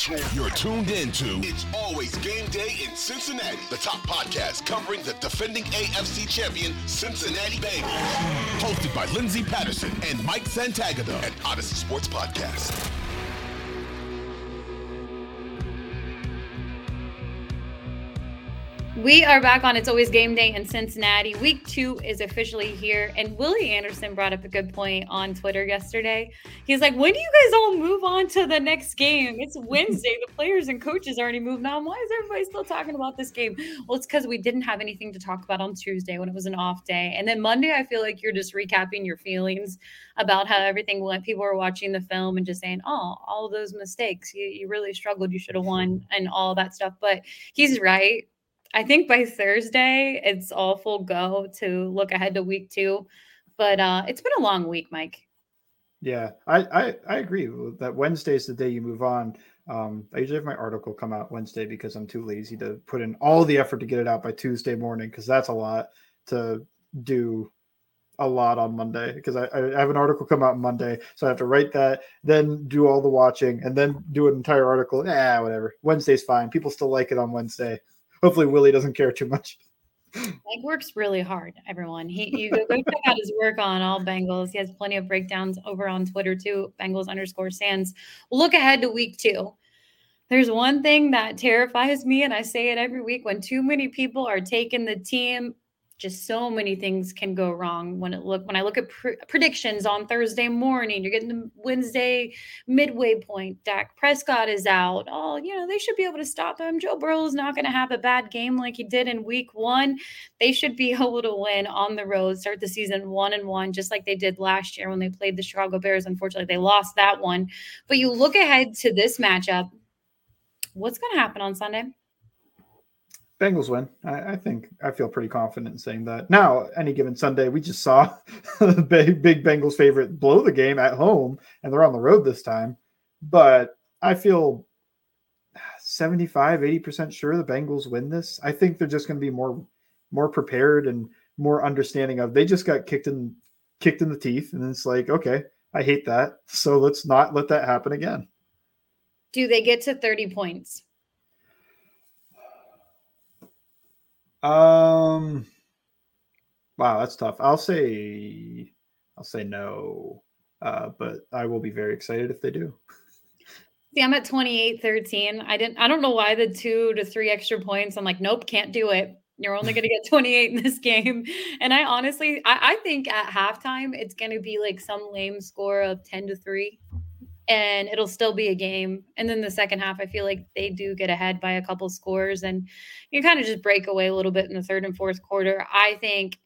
Tuned, you're tuned into It's Always Game Day in Cincinnati, the top podcast covering the defending AFC champion Cincinnati Bengals. Hosted by Lindsay Patterson and Mike Santagata at Audacy Sports Podcast. We are back on It's Always Game Day in Cincinnati. Week two is officially here. And Willie Anderson brought up a good point on Twitter yesterday. He's like, When do you guys all move on to the next game? It's Wednesday. The players and coaches already moved on. Why is everybody still talking about this game? Well, it's because we didn't have anything to talk about on Tuesday when it was an off day. And then Monday, I feel like you're just recapping your feelings about how everything went. People were watching the film and just saying, Oh, all those mistakes. You, you really struggled. You should have won and all that stuff. But he's right I think by Thursday it's all full go to look ahead to week two. But uh, it's been a long week, Mike. Yeah, I, I, I agree that Wednesday is the day you move on. Um, I usually have my article come out Wednesday because I'm too lazy to put in all the effort to get it out by Tuesday morning because that's a lot to do a lot on Monday because I, I, have an article come out Monday, so I have to write that, then do all the watching, and then do an entire article. Yeah, whatever. Wednesday's fine. People still like it on Wednesday hopefully Willie doesn't care too much. Mike works really hard, everyone. He you go check out his work on all Bengals. He has plenty of breakdowns over on Twitter too, Bengals underscore Sans. look ahead to week two. There's one thing that terrifies me, and I say it every week when too many people are taking the team just so many things can go wrong when it look when I look at pr- predictions on Thursday morning. You're getting the Wednesday midway point. Dak Prescott is out. Oh, you know they should be able to stop him. Joe Burrow is not going to have a bad game like he did in Week One. They should be able to win on the road, start the season one and one, just like they did last year when they played the Chicago Bears. Unfortunately, they lost that one. But you look ahead to this matchup. What's going to happen on Sunday? Bengals win. I, I, think I feel pretty confident in saying that. Now, any given Sunday, we just saw the big, big Bengals favorite blow the game at home, and they're on the road this time. But I feel 75, 80% sure the Bengals win this. I think they're just going to be more more prepared and more understanding of they just got kicked in kicked in the teeth and it's like, okay, I hate that. So let's not let that happen again. Do they get to 30 points? Um, wow, that's tough. I'll say, I'll say no, uh, but I will be very excited if they do. See, I'm at 28 13. I didn't, I don't know why the two to three extra points. I'm like, nope, can't do it. You're only going to get 28 in this game. And I honestly, I, I think at halftime, it's going to be like some lame score of 10 to 3 and it'll still be a game. And then the second half, I feel like they do get ahead by a couple scores and you kind of just break away a little bit in the third and fourth quarter. I think,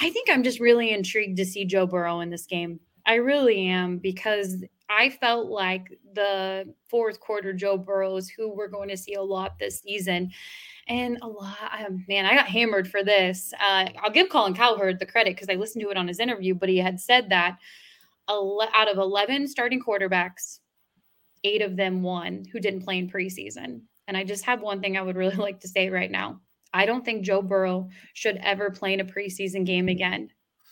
I think I'm just really intrigued to see Joe Burrow in this game. I really am because I felt like the fourth quarter Joe Burrows, who we're going to see a lot this season, and a lot. Um, man, I got hammered for this. Uh, I'll give Colin Cowherd the credit because I listened to it on his interview, but he had said that out of 11 starting quarterbacks, eight of them won who didn't play in preseason. And I just have one thing I would really like to say right now. I don't think Joe Burrow should ever play in a preseason game again.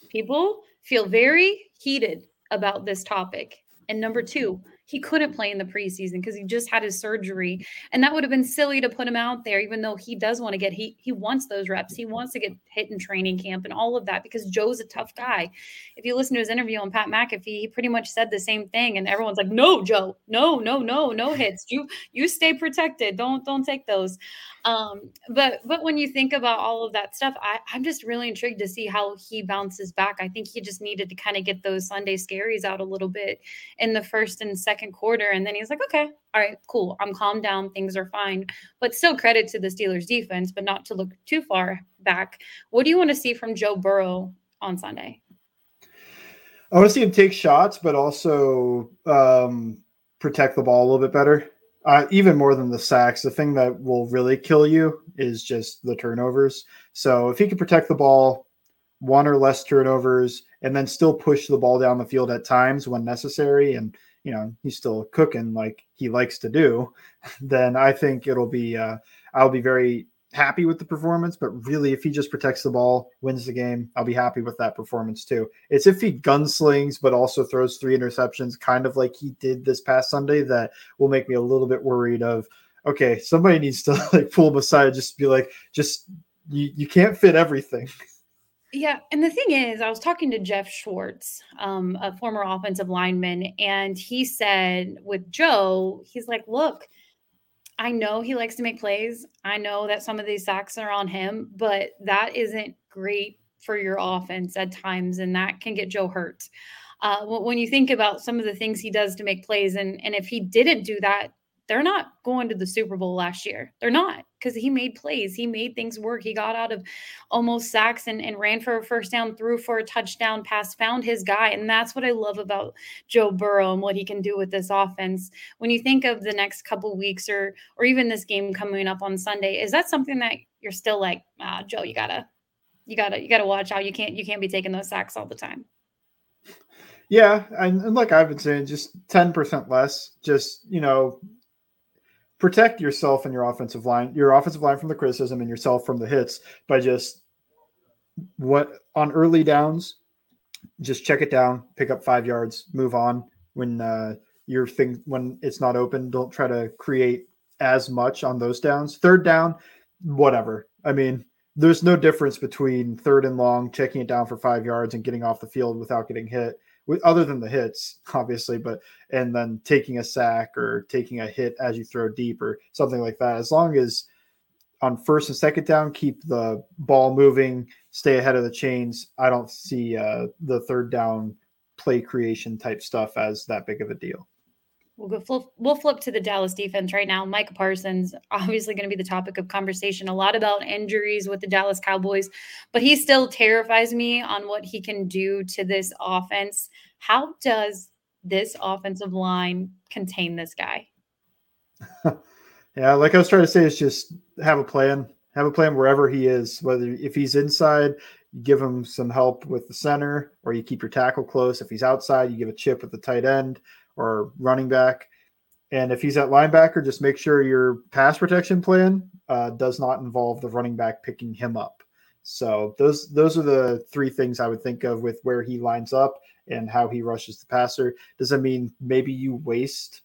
People feel very heated about this topic. And number two, he couldn't play in the preseason because he just had his surgery. And that would have been silly to put him out there even though he does want to get he he wants those reps. He wants to get hit in training camp and all of that because joe's a tough guy. If you listen to his interview on pat mcafee he pretty much said the same thing and everyone's like no joe no no no no hits. You you stay protected. Don't don't take those. Um, but but when you think about all of that stuff, I, I'm just really intrigued to see how he bounces back. I think he just needed to kind of get those Sunday scaries out a little bit in the first and second quarter. And then he's like, okay, all right, cool. I'm calmed down. Things are fine. But still credit to the Steelers defense, but not to look too far back. What do you want to see from Joe Burrow on Sunday? I want to see him take shots, but also um, protect the ball a little bit better. Uh, even more than the sacks, the thing that will really kill you is just the turnovers. So if he can protect the ball, one or less turnovers, and then still push the ball down the field at times when necessary, and you know he's still cooking like he likes to do, then I think it'll be. Uh, I'll be very happy with the performance, but really, if he just protects the ball, wins the game, I'll be happy with that performance too. It's if he gunslings, but also throws three interceptions, kind of like he did this past Sunday, that will make me a little bit worried of, okay, somebody needs to like pull him aside, just be like, just you, you can't fit everything. Yeah, and the thing is, I was talking to Geoff Schwartz, um, a former offensive lineman, and he said with Joe, he's like, look, I know he likes to make plays. I know that some of these sacks are on him, but that isn't great for your offense at times, and that can get Joe hurt. Uh, when you think about some of the things he does to make plays, and and if he didn't do that, they're not going to the Super Bowl last year. They're not because he made plays. He made things work. He got out of almost sacks and, and ran for a first down, threw for a touchdown pass, found his guy. And that's what I love about Joe Burrow and what he can do with this offense. When you think of the next couple weeks or or even this game coming up on Sunday, is that something that you're still like, ah, Joe, you gotta, you gotta, you gotta watch out. You can't, you can't be taking those sacks all the time. Yeah, and, and like I've been saying, just ten percent less. Just you know, protect yourself and your offensive line, your offensive line from the criticism and yourself from the hits by just what on early downs, just check it down, pick up five yards, move on. When uh, your thing when it's not open, don't try to create as much on those downs. Third down, whatever. I mean, there's no difference between third and long, checking it down for five yards and getting off the field without getting hit other than the hits, obviously, but and then taking a sack or taking a hit as you throw deep or something like that. As long as on first and second down, keep the ball moving, stay ahead of the chains. I don't see uh, the third down play creation type stuff as that big of a deal. We'll go flip, we'll flip to the Dallas defense right now. Micah Parsons, obviously going to be the topic of conversation. A lot about injuries with the Dallas Cowboys, but he still terrifies me on what he can do to this offense. How does this offensive line contain this guy? yeah, like I was trying to say, is just have a plan. Have a plan wherever he is. Whether if he's inside, you give him some help with the center, or you keep your tackle close. If he's outside, you give a chip with the tight end or running back. And if he's at linebacker, just make sure your pass protection plan uh, does not involve the running back picking him up. So those those are the three things I would think of with where he lines up and how he rushes the passer. Does that mean maybe you waste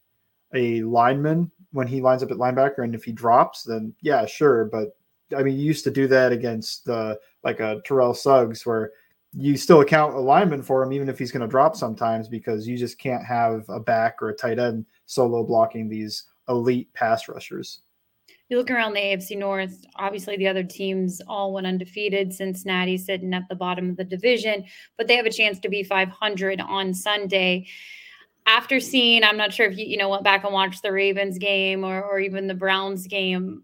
a lineman when he lines up at linebacker, and if he drops, then yeah, sure. But I mean, you used to do that against the like a Terrell Suggs, where you still account a lineman for him, even if he's going to drop sometimes, because you just can't have a back or a tight end solo blocking these elite pass rushers. You look around the AFC North, obviously the other teams all went undefeated. Cincinnati sitting at the bottom of the division, but they have a chance to be 500 on Sunday. After seeing, I'm not sure if you, you know, went back and watched the Ravens game or, or even the Browns game.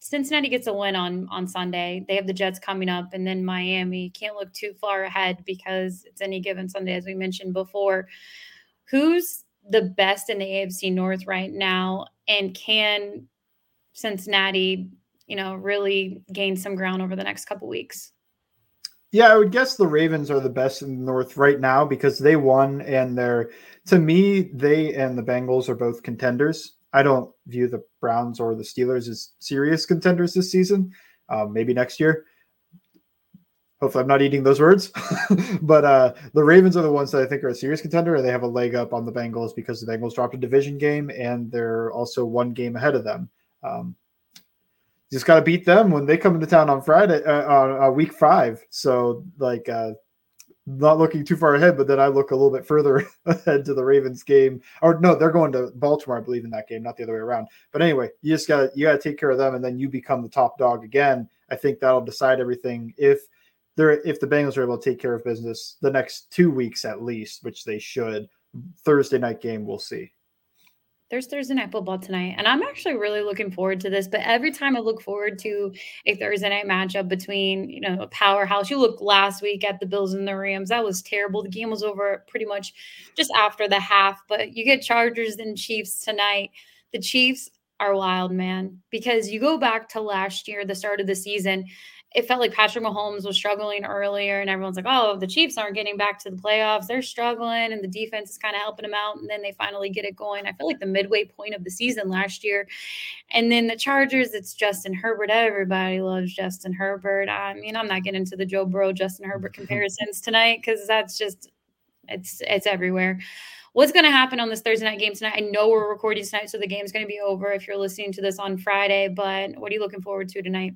Cincinnati gets a win on on Sunday. They have the Jets coming up, and then Miami. Can't look too far ahead because it's any given Sunday, as we mentioned before. Who's the best in the AFC North right now, and can Cincinnati, you know, really gain some ground over the next couple weeks? Yeah, I would guess the Ravens are the best in the North right now because they won, and they're to me they and the Bengals are both contenders. I don't view the Browns or the Steelers as serious contenders this season. Um, maybe next year. Hopefully, I'm not eating those words. but uh, the Ravens are the ones that I think are a serious contender, and they have a leg up on the Bengals because the Bengals dropped a division game, and they're also one game ahead of them. Um, just got to beat them when they come into town on Friday, uh, on uh, week five. So, like, uh, not looking too far ahead, but then I look a little bit further ahead to the Ravens game. Or no, they're going to Baltimore, I believe, in that game, not the other way around. But anyway, you just got you got to take care of them, and then you become the top dog again. I think that'll decide everything. If they're if the Bengals are able to take care of business the next two weeks at least, which they should, Thursday night game, we'll see. There's Thursday night football tonight, and I'm actually really looking forward to this. But every time I look forward to a Thursday night matchup between, you know, a powerhouse, you look last week at the Bills and the Rams, that was terrible. The game was over pretty much just after the half, but you get Chargers and Chiefs tonight. The Chiefs are wild, man, because you go back to last year, the start of the season, it felt like Patrick Mahomes was struggling earlier, and everyone's like, "Oh, the Chiefs aren't getting back to the playoffs; they're struggling, and the defense is kind of helping them out." And then they finally get it going. I feel like the midway point of the season last year, and then the Chargers, it's Justin Herbert. Everybody loves Justin Herbert. I mean, I'm not getting into the Joe Burrow Justin Herbert comparisons tonight because that's just it's it's everywhere what's going to happen on this Thursday night game tonight? I know we're recording tonight, so the game's going to be over if you're listening to this on Friday. But what are you looking forward to tonight?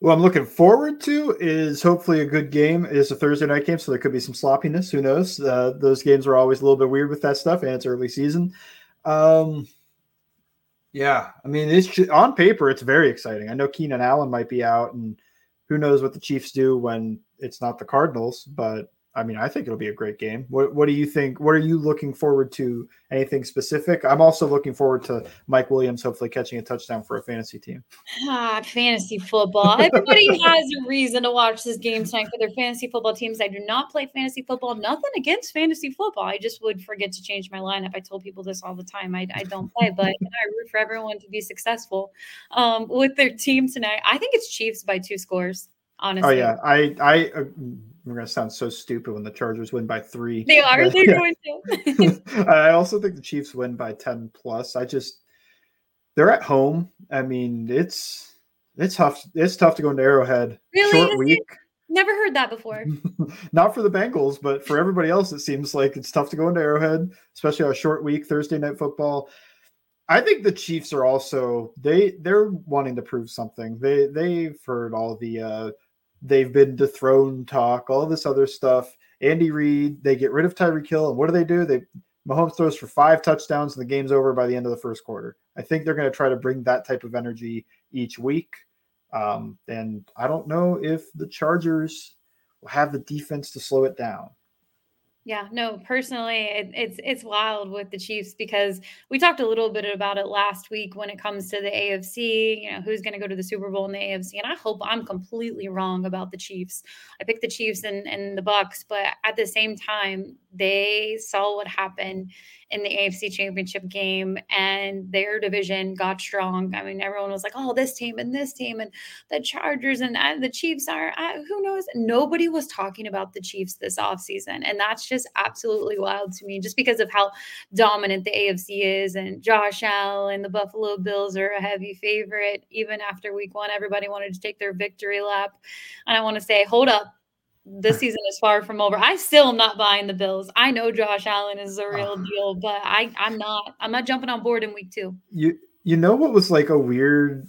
What I'm looking forward to is hopefully a good game. It's a Thursday night game, so there could be some sloppiness. Who knows? Uh, those games are always a little bit weird with that stuff, and it's early season. Um, yeah, I mean, it's on paper, it's very exciting. I know Keenan Allen might be out, and who knows what the Chiefs do when it's not the Cardinals, but I mean, I think it'll be a great game. What What do you think? What are you looking forward to? Anything specific? I'm also looking forward to Mike Williams hopefully catching a touchdown for a fantasy team. Ah, fantasy football. Everybody has a reason to watch this game tonight for their fantasy football teams. I do not play fantasy football. Nothing against fantasy football. I just would forget to change my lineup. I told people this all the time. I, I don't play, but I root for everyone to be successful um, with their team tonight. I think it's Chiefs by two scores. Honestly. Oh yeah, I I. Uh, we're going to sound so stupid when the Chargers win by three. They are. They're going to. I also think the Chiefs win by ten plus. I just they're at home. I mean, it's it's tough. It's tough to go into Arrowhead. Really? Short week. Never heard that before. Not for the Bengals, but for everybody else, it seems like it's tough to go into Arrowhead, especially on a short week, Thursday night football. I think the Chiefs are also they they're wanting to prove something. They they've heard all the uh They've been dethroned talk, all this other stuff. Andy Reid, they get rid of Tyreek Hill, and what do they do? They Mahomes throws for five touchdowns, and the game's over by the end of the first quarter. I think they're going to try to bring that type of energy each week. Um, and I don't know if the Chargers will have the defense to slow it down. Yeah, no, personally, it, it's it's wild with the Chiefs because we talked a little bit about it last week when it comes to the AFC. You know, who's going to go to the Super Bowl in the AFC? And I hope I'm completely wrong about the Chiefs. I picked the Chiefs and, and the Bucs, but at the same time, they saw what happened in the AFC Championship game, and their division got strong. I mean, everyone was like, "Oh, this team and this team and the Chargers and uh, the Chiefs are uh, who knows." Nobody was talking about the Chiefs this offseason, and that's just absolutely wild to me, just because of how dominant the AFC is. And Josh Allen, and the Buffalo Bills are a heavy favorite. Even after Week One, everybody wanted to take their victory lap, and I want to say, hold up this season is far from over. I still am not buying the Bills. I know Josh Allen is a real deal, but I I'm not I'm not jumping on board in week 2. You you know what was like a weird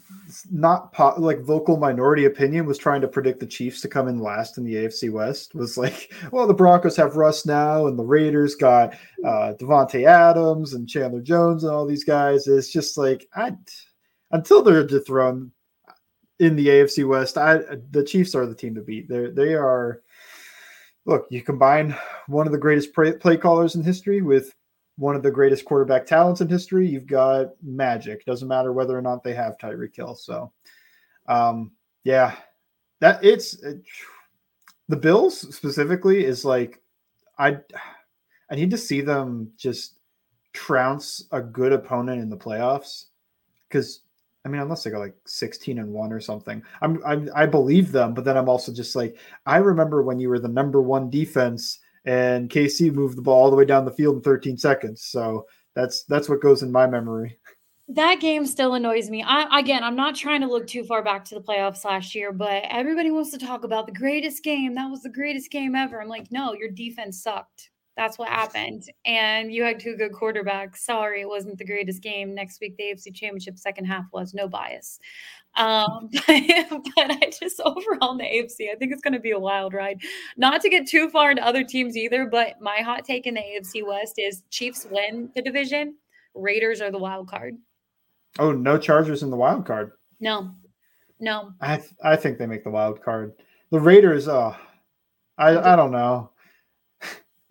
not po- like vocal minority opinion was trying to predict the Chiefs to come in last in the AFC West was like, well, the Broncos have Russ now, and the Raiders got uh, Davante Adams and Chandler Jones and all these guys. It's just like I until they're dethroned in the AFC West, I the Chiefs are the team to beat. They they are look, you combine one of the greatest play, callers in history with one of the greatest quarterback talents in history. You've got magic. Doesn't matter whether or not they have Tyreek Hill. So, um, yeah, that it's it, the Bills specifically is like I I need to see them just trounce a good opponent in the playoffs because I mean, unless they go like 16 and one or something, I'm, I'm I believe them, but then I'm also just like, I remember when you were the number one defense and KC moved the ball all the way down the field in 13 seconds. So that's that's what goes in my memory. That game still annoys me. I, again, I'm not trying to look too far back to the playoffs last year, but everybody wants to talk about the greatest game. That was the greatest game ever. I'm like, no, your defense sucked. That's what happened. And you had two good quarterbacks. Sorry, it wasn't the greatest game. Next week, the AFC Championship second half was no bias. Um, but, but I just overall in the AFC, I think it's going to be a wild ride. Not to get too far into other teams either, but my hot take in the AFC West is Chiefs win the division. Raiders are the wild card. Oh, no Chargers in the wild card. No, no. I th- I think they make the wild card. The Raiders, oh, I I don't know.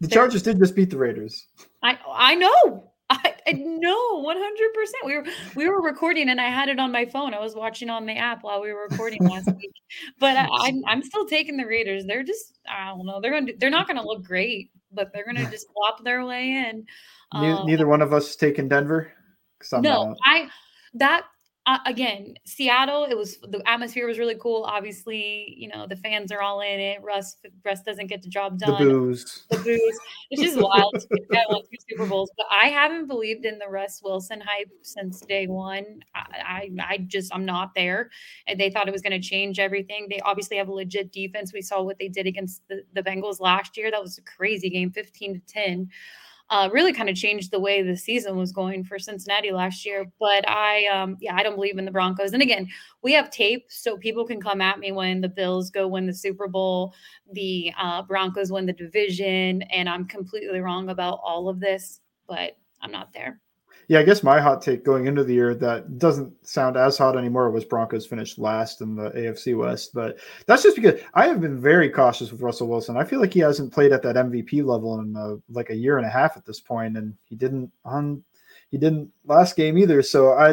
The Chargers did just beat the Raiders. I I know. I, I no, one hundred percent. We were we were recording, and I had it on my phone. I was watching on the app while we were recording last week. But I, I'm I'm still taking the Raiders. They're just I don't know. They're gonna they're not gonna look great, but they're gonna just flop their way in. Um, Neither one of us is taking Denver. no, not. I that uh, again, Seattle, it was the atmosphere was really cool. Obviously, you know, the fans are all in it. Russ Russ doesn't get the job done. The boos. The boos. It's just wild. I won two Super Bowls, but I haven't believed in the Russ Wilson hype since day one. I, I, I just I'm not there. And they thought it was going to change everything. They obviously have a legit defense. We saw what they did against the, the Bengals last year. That was a crazy game, 15 to 10 uh, really kind of changed the way the season was going for Cincinnati last year. But I, um, yeah, I don't believe in the Broncos. And again, we have tape, so people can come at me when the Bills go win the Super Bowl, the uh, Broncos win the division, and I'm completely wrong about all of this, but I'm not there. Yeah, I guess my hot take going into the year that doesn't sound as hot anymore was Broncos finished last in the AFC West, but that's just because I have been very cautious with Russell Wilson. I feel like he hasn't played at that MVP level in uh, like a year and a half at this point, and he didn't on he didn't last game either. So I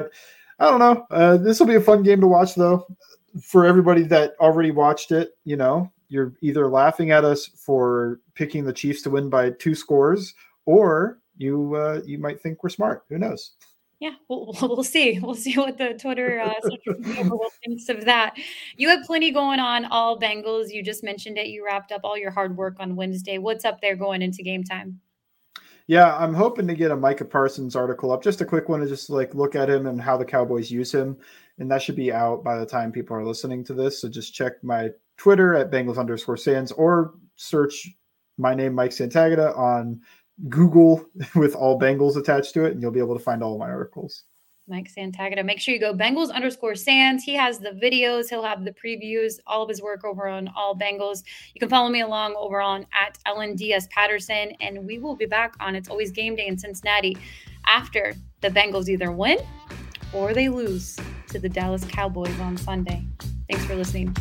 I don't know. Uh, this will be a fun game to watch though. For everybody that already watched it, you know, you're either laughing at us for picking the Chiefs to win by two scores, or you uh, you might think we're smart. Who knows? Yeah, we'll, we'll see. We'll see what the Twitter uh, thinks of that. You have plenty going on. All Bengals. You just mentioned it. You wrapped up all your hard work on Wednesday. What's up there going into game time? Yeah, I'm hoping to get a Micah Parsons article up. Just a quick one to just like look at him and how the Cowboys use him. And that should be out by the time people are listening to this. So just check my Twitter at Bengals underscore Sans or search my name, Mike Santagata, on Google with all Bengals attached to it, and you'll be able to find all of my articles. Mike Santagata. Make sure you go Bengals underscore Sans. He has the videos, he'll have the previews, all of his work over on All Bengals. You can follow me along over on at LNDS Patterson, and we will be back on It's Always Game Day in Cincinnati after the Bengals either win or they lose to the Dallas Cowboys on Sunday. Thanks for listening.